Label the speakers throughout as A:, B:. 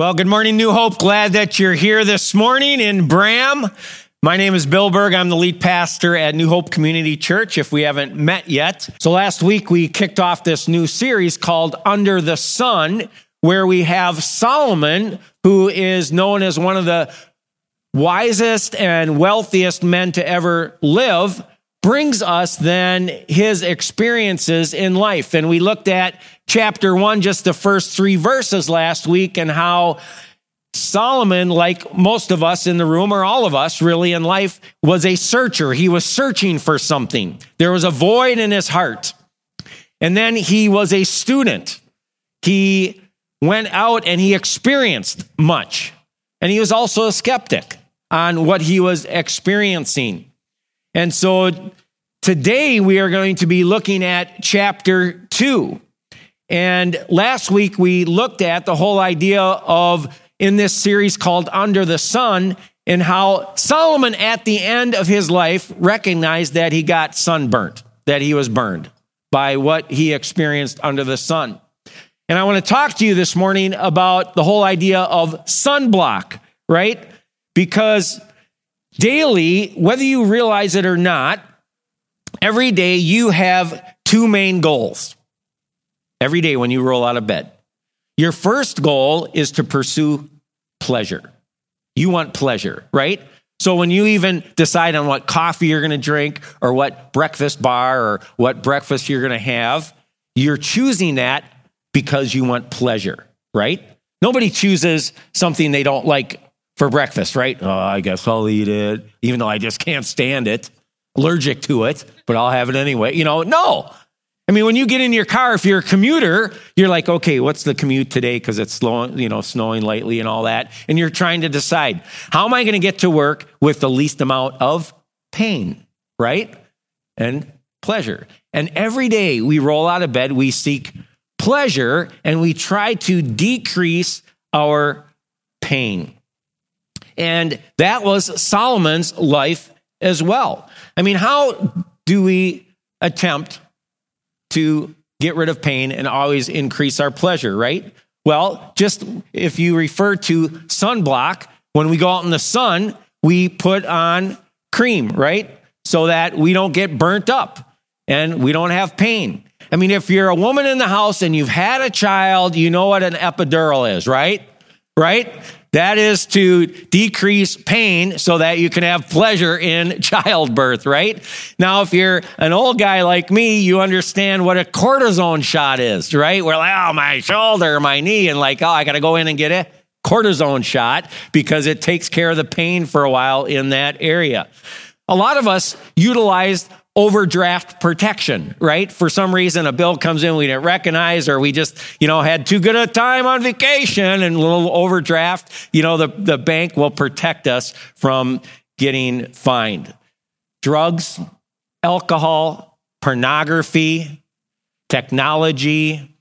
A: Well, good morning, New Hope. Glad that you're here this morning in Braham. My name is Bill Berg. I'm the lead pastor at New Hope Community Church, if we haven't met yet. So last week we kicked off this new series called Under the Sun, where we have Solomon, who is known as one of the wisest and wealthiest men to ever live, brings us then his experiences in life. And we looked at chapter one, just the first three verses last week, and how Solomon, like most of us in the room, or all of us really in life, was a searcher. He was searching for something. There was a void in his heart. And then he was a student. He went out and he experienced much. And he was also a skeptic on what he was experiencing. And so today we are going to be looking at chapter two. And last week we looked at the whole idea of in this series called Under the Sun and how Solomon at the end of his life recognized that he got sunburnt, that he was burned by what he experienced under the sun. And I want to talk to you this morning about the whole idea of sunblock, right? Because daily, whether you realize it or not, every day you have two main goals every day when you roll out of bed. Your first goal is to pursue pleasure. You want pleasure, right? So when you even decide on what coffee you're going to drink or what breakfast bar or what breakfast you're going to have, you're choosing that because you want pleasure, right? Nobody chooses something they don't like for breakfast, right? Oh, I guess I'll eat it, even though I just can't stand it, allergic to it, but I'll have it anyway. You know, no. I mean, when you get in your car, if you're a commuter, you're like, okay, what's the commute today? Because it's slowing, you know, snowing lightly and all that. And you're trying to decide, how am I going to get to work with the least amount of pain, right? And pleasure. And every day we roll out of bed, we seek pleasure and we try to decrease our pain. And that was Solomon's life as well. I mean, how do we attempt to get rid of pain and always increase our pleasure, right? Well, just if you refer to sunblock, when we go out in the sun, we put on cream, right? So that we don't get burnt up and we don't have pain. I mean, if you're a woman in the house and you've had a child, you know what an epidural is, right? Right? That is to decrease pain so that you can have pleasure in childbirth, right? Now, if you're an old guy like me, you understand what a cortisone shot is, right? We're like, oh, my shoulder, my knee, and like, oh, I got to go in and get a cortisone shot because it takes care of the pain for a while in that area. A lot of us utilized overdraft protection, right? For some reason, a bill comes in we didn't recognize, or we just, you know, had too good a time on vacation and a little overdraft. You know, the, the bank will protect us from getting fined. Drugs, alcohol, pornography, technology,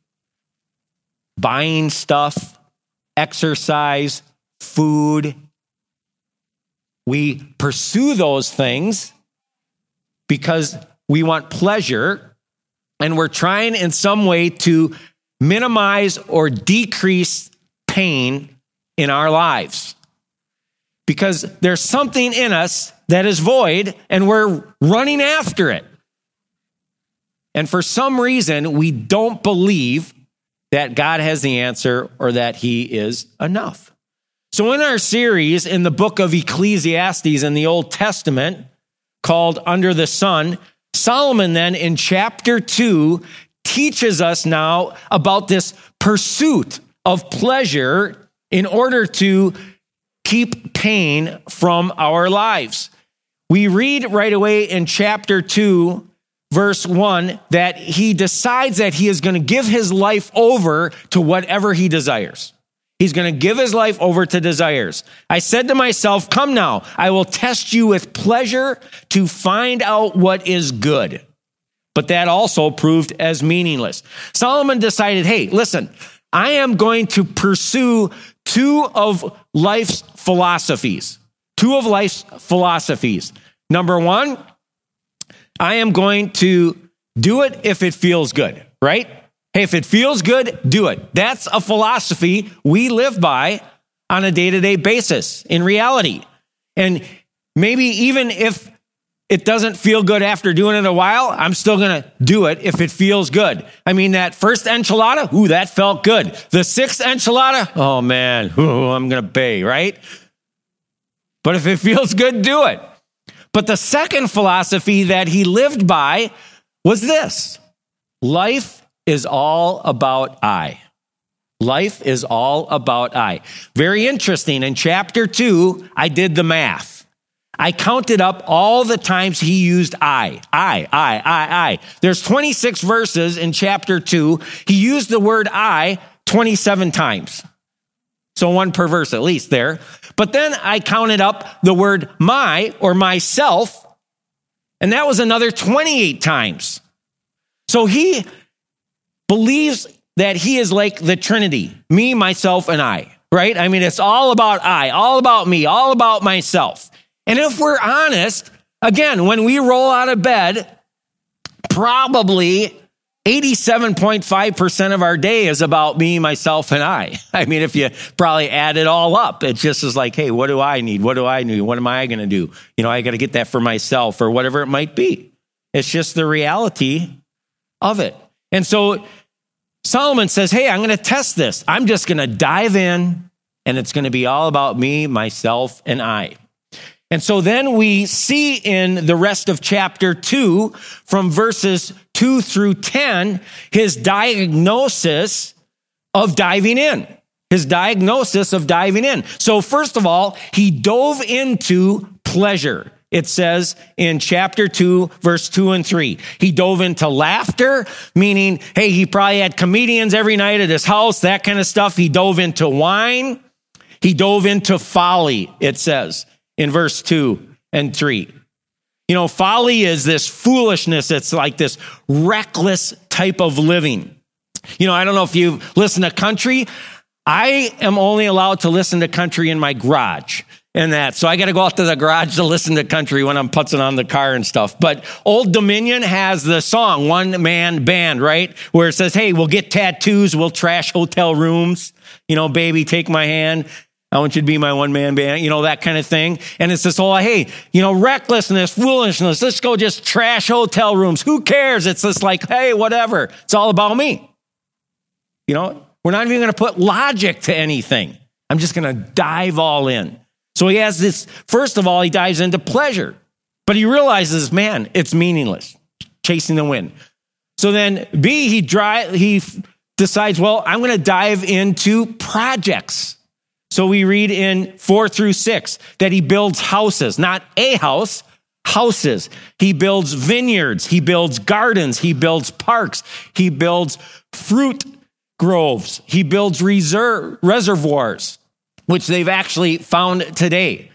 A: buying stuff, exercise, food. We pursue those things because we want pleasure and we're trying in some way to minimize or decrease pain in our lives. Because there's something in us that is void and we're running after it. And for some reason, we don't believe that God has the answer or that He is enough. So, in our series in the book of Ecclesiastes in the Old Testament, called Under the Sun. Solomon then in chapter 2 teaches us now about this pursuit of pleasure in order to keep pain from our lives. We read right away in chapter 2 verse 1 that he decides that he is going to give his life over to whatever he desires. He's going to give his life over to desires. I said to myself, Come now, I will test you with pleasure to find out what is good. But that also proved as meaningless. Solomon decided, Hey, listen, I am going to pursue two of life's philosophies. Two of life's philosophies. Number one, I am going to do it if it feels good, right? Hey, if it feels good, do it. That's a philosophy we live by on a day to day basis in reality. And maybe even if it doesn't feel good after doing it a while, I'm still going to do it if it feels good. I mean, that first enchilada, ooh, that felt good. The sixth enchilada, oh man, ooh, I'm going to pay, right? But if it feels good, do it. But the second philosophy that he lived by was this life is all about I. Life is all about I. Very interesting. In chapter two, I did the math. I counted up all the times he used I, I, I, I, I. There's 26 verses in chapter 2. He used the word I 27 times. So one per verse at least there. But then I counted up the word my or myself, and that was another 28 times. So he believes that he is like the Trinity me, myself, and I, right? I mean, it's all about I, all about me, all about myself. And if we're honest, again, when we roll out of bed, probably 87.5% of our day is about me, myself, and I. I mean, if you probably add it all up, it just is like, hey, what do I need? What do I need? What am I going to do? You know, I got to get that for myself or whatever it might be. It's just the reality of it. And so Solomon says, hey, I'm going to test this. I'm just going to dive in, and it's going to be all about me, myself, and I. And so then we see in the rest of chapter two, from verses two through 10, his diagnosis of diving in. His diagnosis of diving in. So, first of all, he dove into pleasure. It says in chapter 2, verse 2 and 3. He dove into laughter, meaning, hey, he probably had comedians every night at his house, that kind of stuff. He dove into wine. He dove into folly, it says in verse 2 and 3. You know, folly is this foolishness. It's like this reckless type of living. You know, I don't know if you listen to country. I am only allowed to listen to country in my garage and that. So I got to go out to the garage to listen to country when I'm putzing on the car and stuff. But Old Dominion has the song, One Man Band, right? Where it says, Hey, we'll get tattoos, we'll trash hotel rooms. You know, baby, take my hand. I want you to be my one man band, you know, that kind of thing. And it's this whole, hey, you know, recklessness, foolishness. Let's go just trash hotel rooms. Who cares? It's just like, hey, whatever. It's all about me. You know, we're not even going to put logic to anything. I'm just going to dive all in. So he has this, first of all, he dives into pleasure, but he realizes, man, it's meaningless, chasing the wind. So then B, he, dry, he decides, well, I'm going to dive into projects. So we read in four through six that he builds houses, not a house, houses. He builds vineyards. He builds gardens. He builds parks. He builds fruit groves. He builds reserve, reservoirs, which they've actually found today.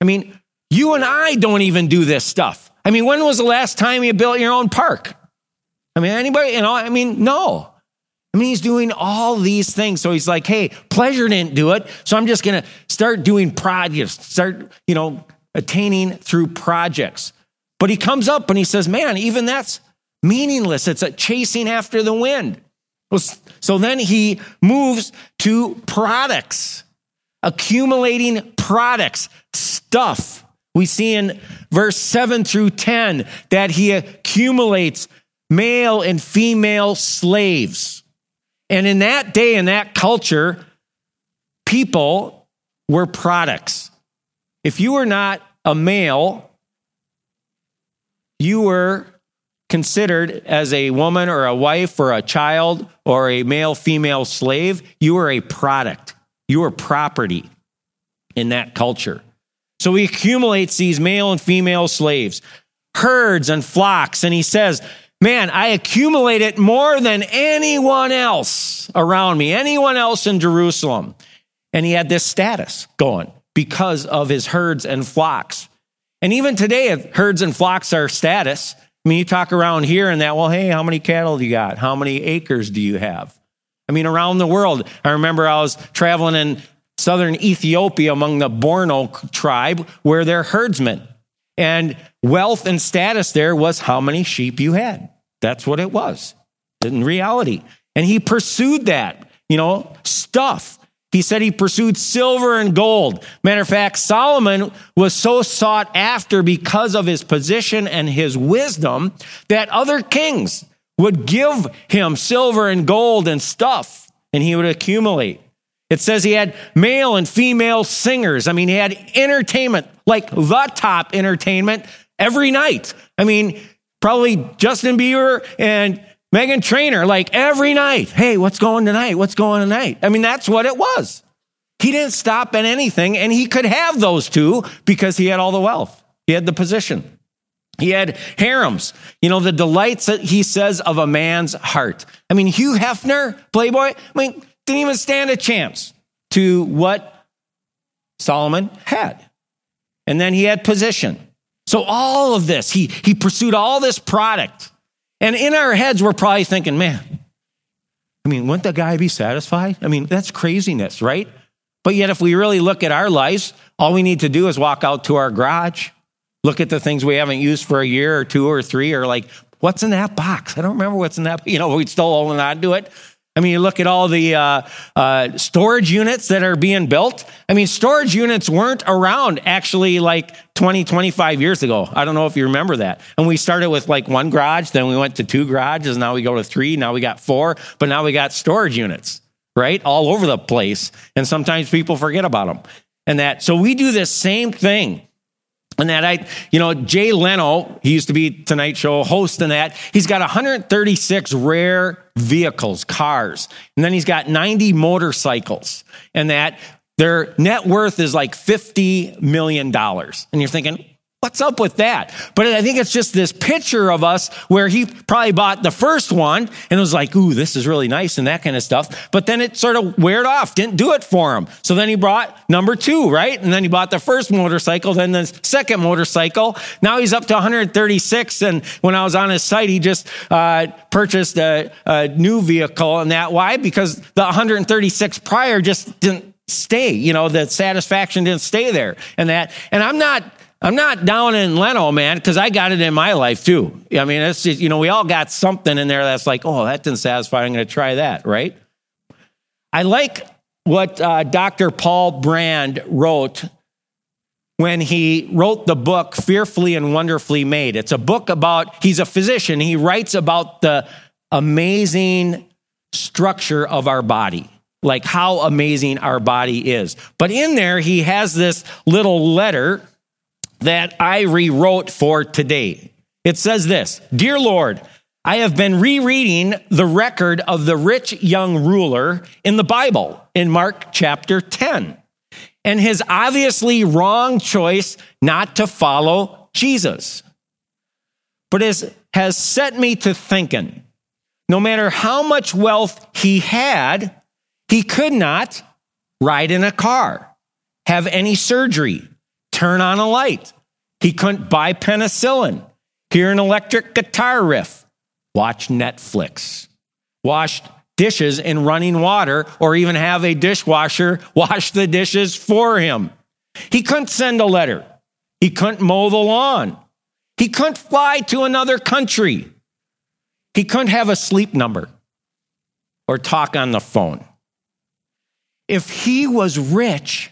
A: I mean, you and I don't even do this stuff. I mean, when was the last time you built your own park? I mean, anybody, you know, I mean, no. I mean, he's doing all these things. So he's like, hey, pleasure didn't do it. So I'm just going to start doing projects, start, you know, attaining through projects. But he comes up and he says, man, even that's meaningless. It's a chasing after the wind. So then he moves to products, accumulating products, stuff. We see in verse 7 through 10 that he accumulates male and female slaves. And in that day, in that culture, people were products. If you were not a male, you were considered as a woman or a wife or a child or a male female slave, you were a product. You were property in that culture. So he accumulates these male and female slaves, herds and flocks, and he says, man, I accumulate it more than anyone else around me, anyone else in Jerusalem. And he had this status going because of his herds and flocks. And even today, herds and flocks are status. I mean, you talk around here and that, well, hey, how many cattle do you got? How many acres do you have? I mean, around the world. I remember I was traveling in southern Ethiopia among the Borana tribe where they're herdsmen. And wealth and status there was how many sheep you had. That's what it was in reality. And he pursued that, you know, stuff. He said he pursued silver and gold. Matter of fact, Solomon was so sought after because of his position and his wisdom that other kings would give him silver and gold and stuff, and he would accumulate. It says he had male and female singers. I mean, he had entertainment, like the top entertainment every night. I mean, probably Justin Bieber and Meghan Trainor, like every night. Hey, what's going tonight? What's going tonight? I mean, that's what it was. He didn't stop at anything, and he could have those two because he had all the wealth. He had the position. He had harems, you know, the delights that he says of a man's heart. I mean, Hugh Hefner, Playboy, I mean, didn't even stand a chance to what Solomon had. And then he had position. So all of this, he, he pursued all this product. And in our heads, we're probably thinking, man, I mean, wouldn't the guy be satisfied? I mean, that's craziness, right? But yet, if we really look at our lives, all we need to do is walk out to our garage, look at the things we haven't used for a year or two or three, or like, what's in that box? I don't remember what's in that. You know, we'd still holding on to it. I mean, you look at all the uh, uh, storage units that are being built. I mean, storage units weren't around actually like 20, 25 years ago. I don't know if you remember that. And we started with like one garage, then we went to two garages, now we go to three, now we got four, but now we got storage units, right? All over the place. And sometimes people forget about them. And that, so we do this same thing and that I, you know, Jay Leno, he used to be Tonight Show host and that. He's got 136 rare vehicles, cars. And then he's got 90 motorcycles. And that their net worth is like $50 million. And you're thinking, What's up with that? But I think it's just this picture of us where he probably bought the first one and was like, ooh, this is really nice and that kind of stuff. But then it sort of weared off, didn't do it for him. So then he brought number two, right? And then he bought the first motorcycle, then the second motorcycle. Now he's up to 136. And when I was on his site, he just uh, purchased a, a new vehicle. And that why? Because the 136 prior just didn't stay. You know, the satisfaction didn't stay there. And that, and I'm not, I'm not down in Leno, man, because I got it in my life too. I mean, it's just, you know, we all got something in there that's like, oh, that didn't satisfy. I'm going to try that, right? I like what uh, Dr. Paul Brand wrote when he wrote the book Fearfully and Wonderfully Made. It's a book about, he's a physician. He writes about the amazing structure of our body, like how amazing our body is. But in there, he has this little letter that I rewrote for today. It says this Dear Lord, I have been rereading the record of the rich young ruler in the Bible in Mark chapter 10 and his obviously wrong choice not to follow Jesus. But it has set me to thinking no matter how much wealth he had, he could not ride in a car, have any surgery, turn on a light. He couldn't buy penicillin, hear an electric guitar riff, watch Netflix, wash dishes in running water, or even have a dishwasher wash the dishes for him. He couldn't send a letter. He couldn't mow the lawn. He couldn't fly to another country. He couldn't have a sleep number or talk on the phone. If he was rich,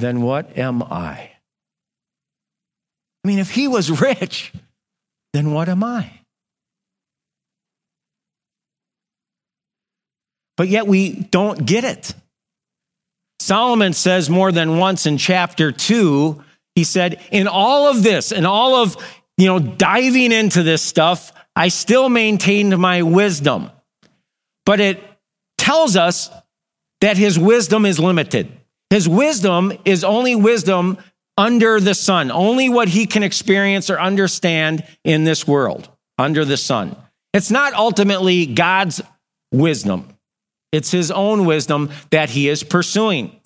A: then what am I? I mean, if he was rich, then what am I? But yet we don't get it. Solomon says more than once in chapter 2, he said, in all of this, in all of, you know, diving into this stuff, I still maintained my wisdom. But it tells us that his wisdom is limited. His wisdom is only wisdom under the sun, only what he can experience or understand in this world, under the sun. It's not ultimately God's wisdom, it's his own wisdom that he is pursuing.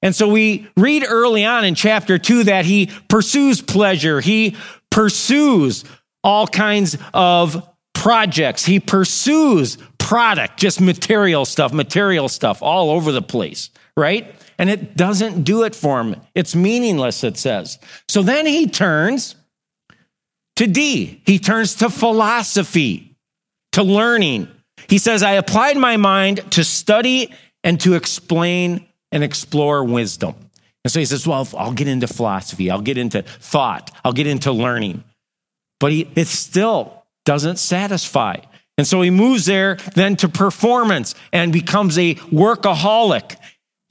A: And so we read early on in chapter two that he pursues pleasure, he pursues all kinds of projects, he pursues product, just material stuff, material stuff all over the place, right? And it doesn't do it for him. It's meaningless, it says. So then he turns to D. He turns to philosophy, to learning. He says, I applied my mind to study and to explain and explore wisdom. And so he says, Well, I'll get into philosophy, I'll get into thought, I'll get into learning. But he, it still doesn't satisfy. And so he moves there then to performance and becomes a workaholic.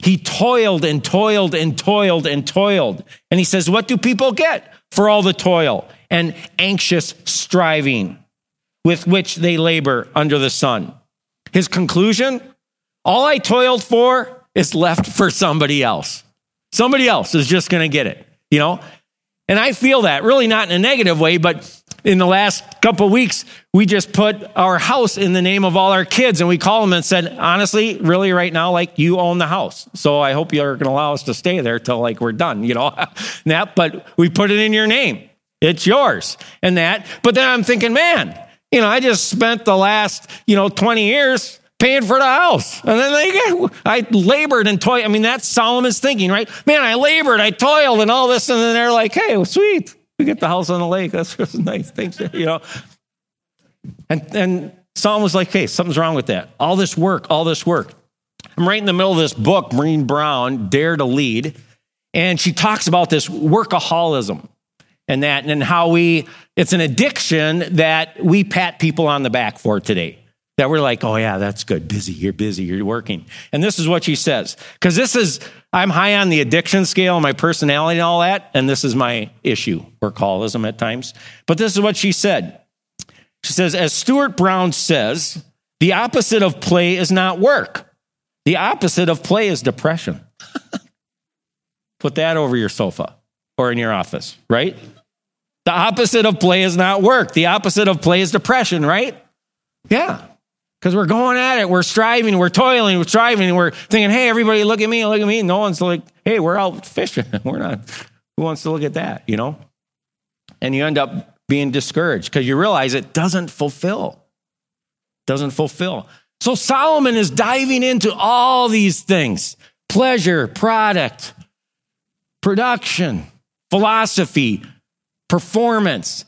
A: He toiled and toiled and toiled and toiled. And he says, What do people get for all the toil and anxious striving with which they labor under the sun? His conclusion all I toiled for is left for somebody else. Somebody else is just going to get it, you know? And I feel that really not in a negative way, but in the last couple weeks, we just put our house in the name of all our kids and we call them and said, honestly, really right now, like you own the house. So I hope you're going to allow us to stay there till like we're done, you know, that, but we put it in your name. It's yours and that. But then I'm thinking, man, you know, I just spent the last, you know, 20 years paying for the house. And then they I labored and toiled. I mean, that's Solomon's thinking, right? Man, I labored, I toiled and all this. And then they're like, hey, sweet. We get the house on the lake. That's just nice. Thanks. You know, and, and Solomon was like, hey, something's wrong with that. All this work, all this work. I'm right in the middle of this book, Maureen Brown, Dare to Lead. And she talks about this workaholism and that and how we, it's an addiction that we pat people on the back for today that we're like, oh, yeah, that's good. Busy, you're busy, you're working. And this is what she says. Because this is, I'm high on the addiction scale, my personality and all that. And this is my issue, workaholism at times. But this is what she said. She says, as Stuart Brown says, the opposite of play is not work. The opposite of play is depression. Put that over your sofa or in your office, right? The opposite of play is not work. The opposite of play is depression, right? Yeah. Because we're going at it, we're striving, we're toiling, we're striving, we're thinking, hey, everybody, look at me, look at me. No one's like, hey, we're out fishing. We're not, who wants to look at that, you know? And you end up being discouraged because you realize it doesn't fulfill. Doesn't fulfill. So Solomon is diving into all these things pleasure, product, production, philosophy, performance.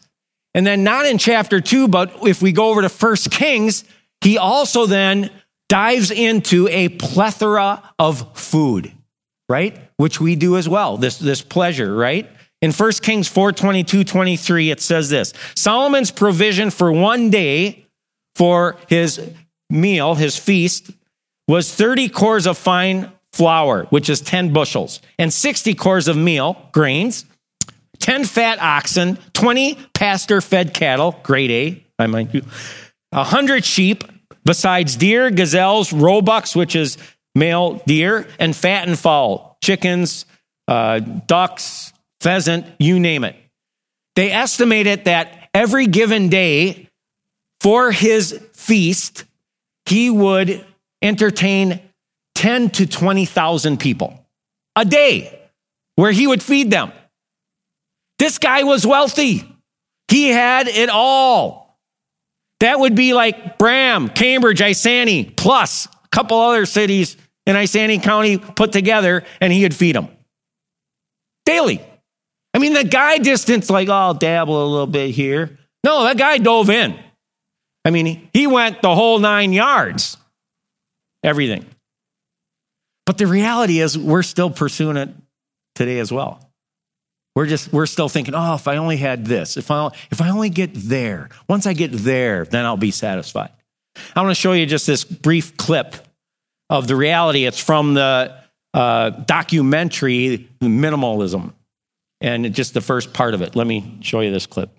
A: And then, not in chapter two, but if we go over to First Kings, he also then dives into a plethora of food, right? Which we do as well, this, this pleasure, right? In 1 Kings 4 22, 23, it says this Solomon's provision for one day for his meal, his feast, was 30 kors of fine flour, which is 10 bushels, and 60 kors of meal, grains, 10 fat oxen, 20 pasture fed cattle, grade A, I mind you, a hundred sheep, besides deer, gazelles, roebucks, which is male deer, and fat and fowl, chickens, uh, ducks, pheasant, you name it. They estimated that every given day for his feast, he would entertain 10 to 20,000 people a day where he would feed them. This guy was wealthy. He had it all. That would be like Braham, Cambridge, Isanti, plus a couple other cities in Isanti County put together, and he would feed them daily. I mean, the guy distanced like, oh, I'll dabble a little bit here. No, that guy dove in. I mean, he went the whole nine yards, everything. But the reality is, we're still pursuing it today as well. We're just we're still thinking, oh, if I only had this, if I if I only get there, once I get there, then I'll be satisfied. I want to show you just this brief clip of the reality. It's from the uh, documentary Minimalism, and just the first part of it. Let me show you this clip.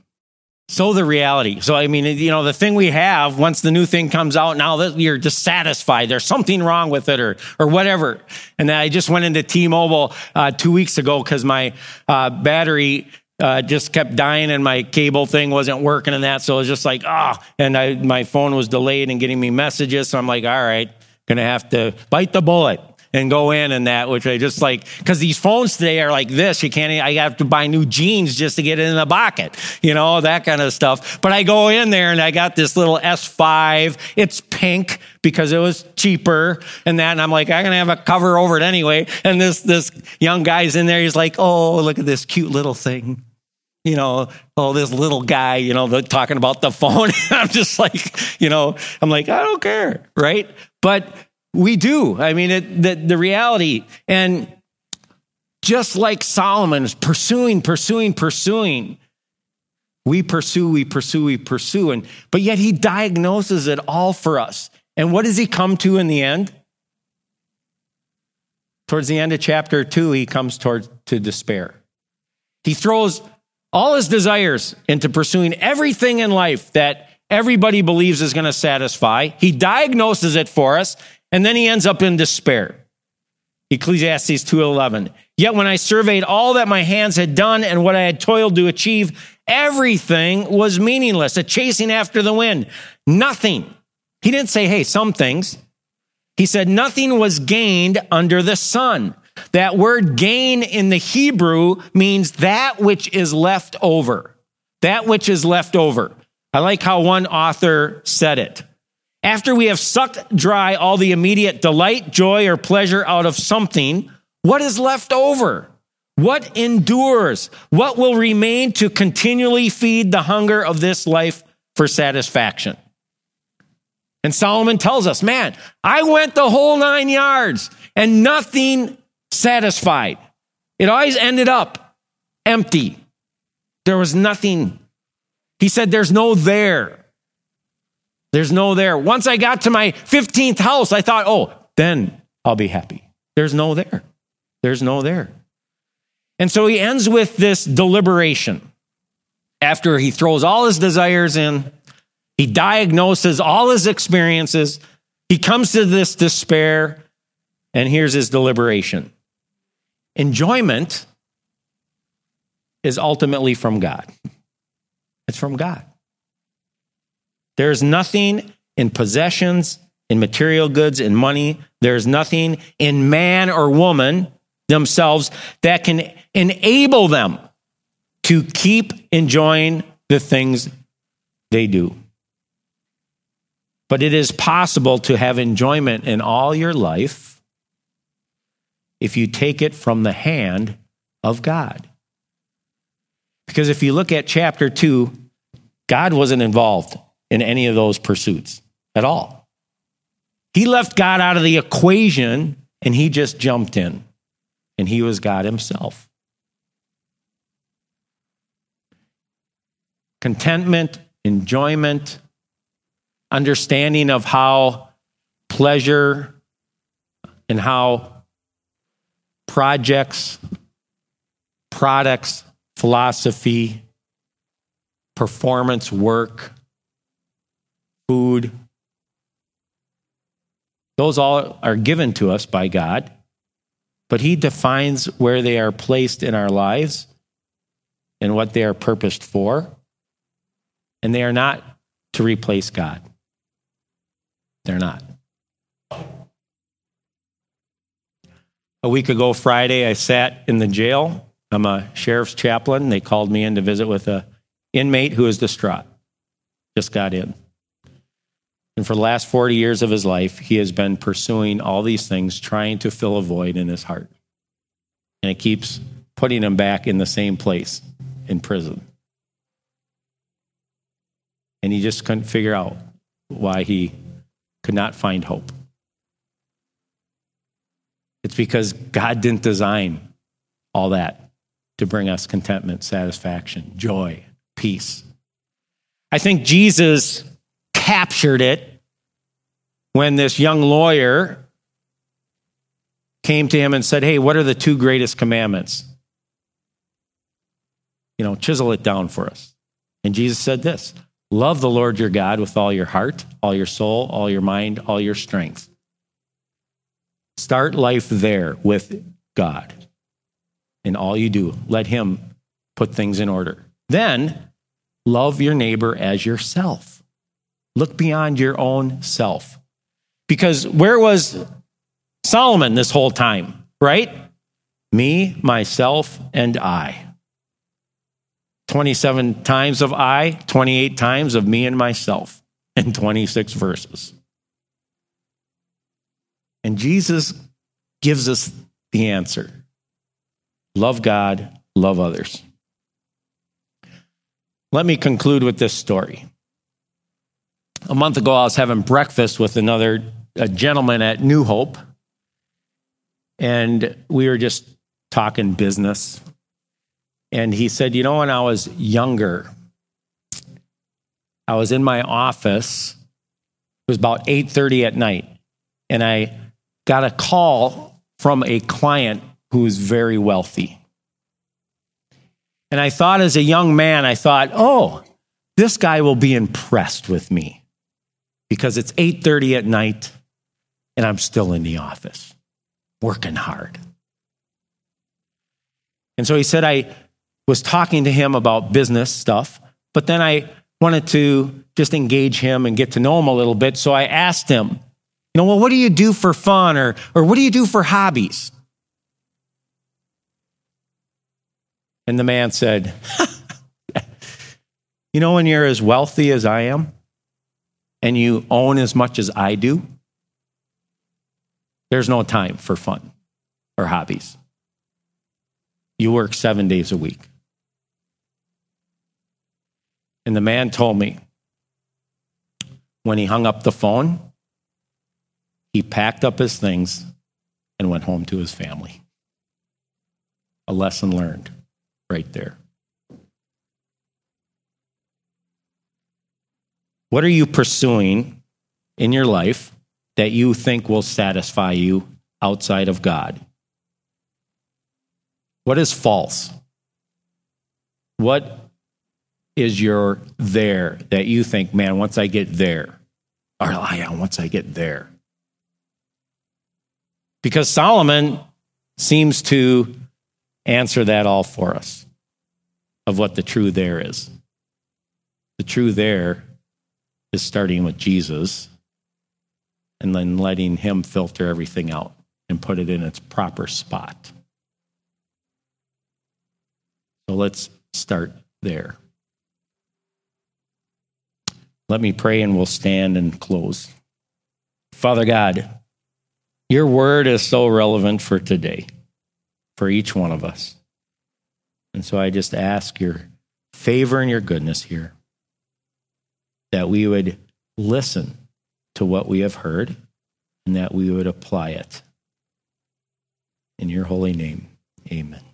A: So the reality. So I mean, you know, the thing we have once the new thing comes out, now that you're dissatisfied, there's something wrong with it, or or whatever. And I just went into T-Mobile uh, two weeks ago because my uh, battery uh, just kept dying and my cable thing wasn't working and that. So it was just like, ah, oh. and I, my phone was delayed and getting me messages. So I'm like, all right, gonna have to bite the bullet and go in and that, which I just like, because these phones today are like this. You can't, I have to buy new jeans just to get it in the pocket, you know, that kind of stuff. But I go in there and I got this little S5. It's pink because it was cheaper and that. And I'm like, I'm going to have a cover over it anyway. And this, this young guy's in there. He's like, oh, look at this cute little thing. you know, oh, this little guy, you know, talking about the phone. I'm just like, you know, I'm like, I don't care, right? But we do. I mean, it, the, the reality, and just like Solomon is pursuing, pursuing, pursuing, we pursue, we pursue, we pursue, and but yet he diagnoses it all for us. And what does he come to in the end? Towards the end of chapter two, he comes towards to despair. He throws all his desires into pursuing everything in life that everybody believes is going to satisfy. He diagnoses it for us, and then he ends up in despair. Ecclesiastes 2:11. Yet when I surveyed all that my hands had done and what I had toiled to achieve, everything was meaningless, a chasing after the wind. Nothing. He didn't say, "Hey, some things." He said nothing was gained under the sun. That word gain in the Hebrew means that which is left over. That which is left over. I like how one author said it. After we have sucked dry all the immediate delight, joy, or pleasure out of something, what is left over? What endures? What will remain to continually feed the hunger of this life for satisfaction? And Solomon tells us, man, I went the whole nine yards and nothing satisfied. It always ended up empty. There was nothing. He said, There's no there. There's no there. Once I got to my 15th house, I thought, Oh, then I'll be happy. There's no there. There's no there. And so he ends with this deliberation. After he throws all his desires in, he diagnoses all his experiences, he comes to this despair, and here's his deliberation. Enjoyment is ultimately from God. It's from God. There's nothing in possessions, in material goods, in money. There's nothing in man or woman themselves that can enable them to keep enjoying the things they do. But it is possible to have enjoyment in all your life if you take it from the hand of God. Because if you look at chapter 2, God wasn't involved in any of those pursuits at all. He left God out of the equation and he just jumped in, and he was God himself. Contentment, enjoyment, understanding of how pleasure and how projects, products, philosophy, performance, work, food. Those all are given to us by God, but He defines where they are placed in our lives and what they are purposed for. And they are not to replace God. They're not. A week ago, Friday, I sat in the jail. I'm a sheriff's chaplain. They called me in to visit with a inmate who is distraught. Just got in. And for the last 40 years of his life, he has been pursuing all these things, trying to fill a void in his heart. And it keeps putting him back in the same place in prison. And he just couldn't figure out why he could not find hope. It's because God didn't design all that to bring us contentment, satisfaction, joy, peace. I think Jesus captured it when this young lawyer came to him and said, Hey, what are the two greatest commandments? You know, chisel it down for us. And Jesus said this Love the Lord your God with all your heart, all your soul, all your mind, all your strength. Start life there with God. In all you do, let Him put things in order. Then love your neighbor as yourself. Look beyond your own self. Because where was Solomon this whole time, right? Me, myself, and I. 27 times of I, 28 times of me and myself, in 26 verses. And Jesus gives us the answer love God, love others. Let me conclude with this story. A month ago, I was having breakfast with another gentleman at New Hope, and we were just talking business. And he said, You know, when I was younger, I was in my office. It was about 8:30 at night, and I got a call from a client who was very wealthy. And I thought as a young man, I thought, "Oh, this guy will be impressed with me because it's 8:30 at night and I'm still in the office working hard." And so he said I was talking to him about business stuff, but then I wanted to just engage him and get to know him a little bit. So I asked him, you know, well, what do you do for fun or, or what do you do for hobbies? And the man said, You know, when you're as wealthy as I am and you own as much as I do, there's no time for fun or hobbies. You work seven days a week. And the man told me when he hung up the phone, he packed up his things and went home to his family. A lesson learned right there. What are you pursuing in your life that you think will satisfy you outside of God? What is false? What is your there that you think, man, once I get there, or oh, yeah, once I get there? Because Solomon seems to answer that all for us of what the true there is. The true there is starting with Jesus and then letting him filter everything out and put it in its proper spot. So let's start there. Let me pray and we'll stand and close. Father God, your word is so relevant for today, for each one of us. And so I just ask your favor and your goodness here that we would listen to what we have heard and that we would apply it. In your holy name, amen.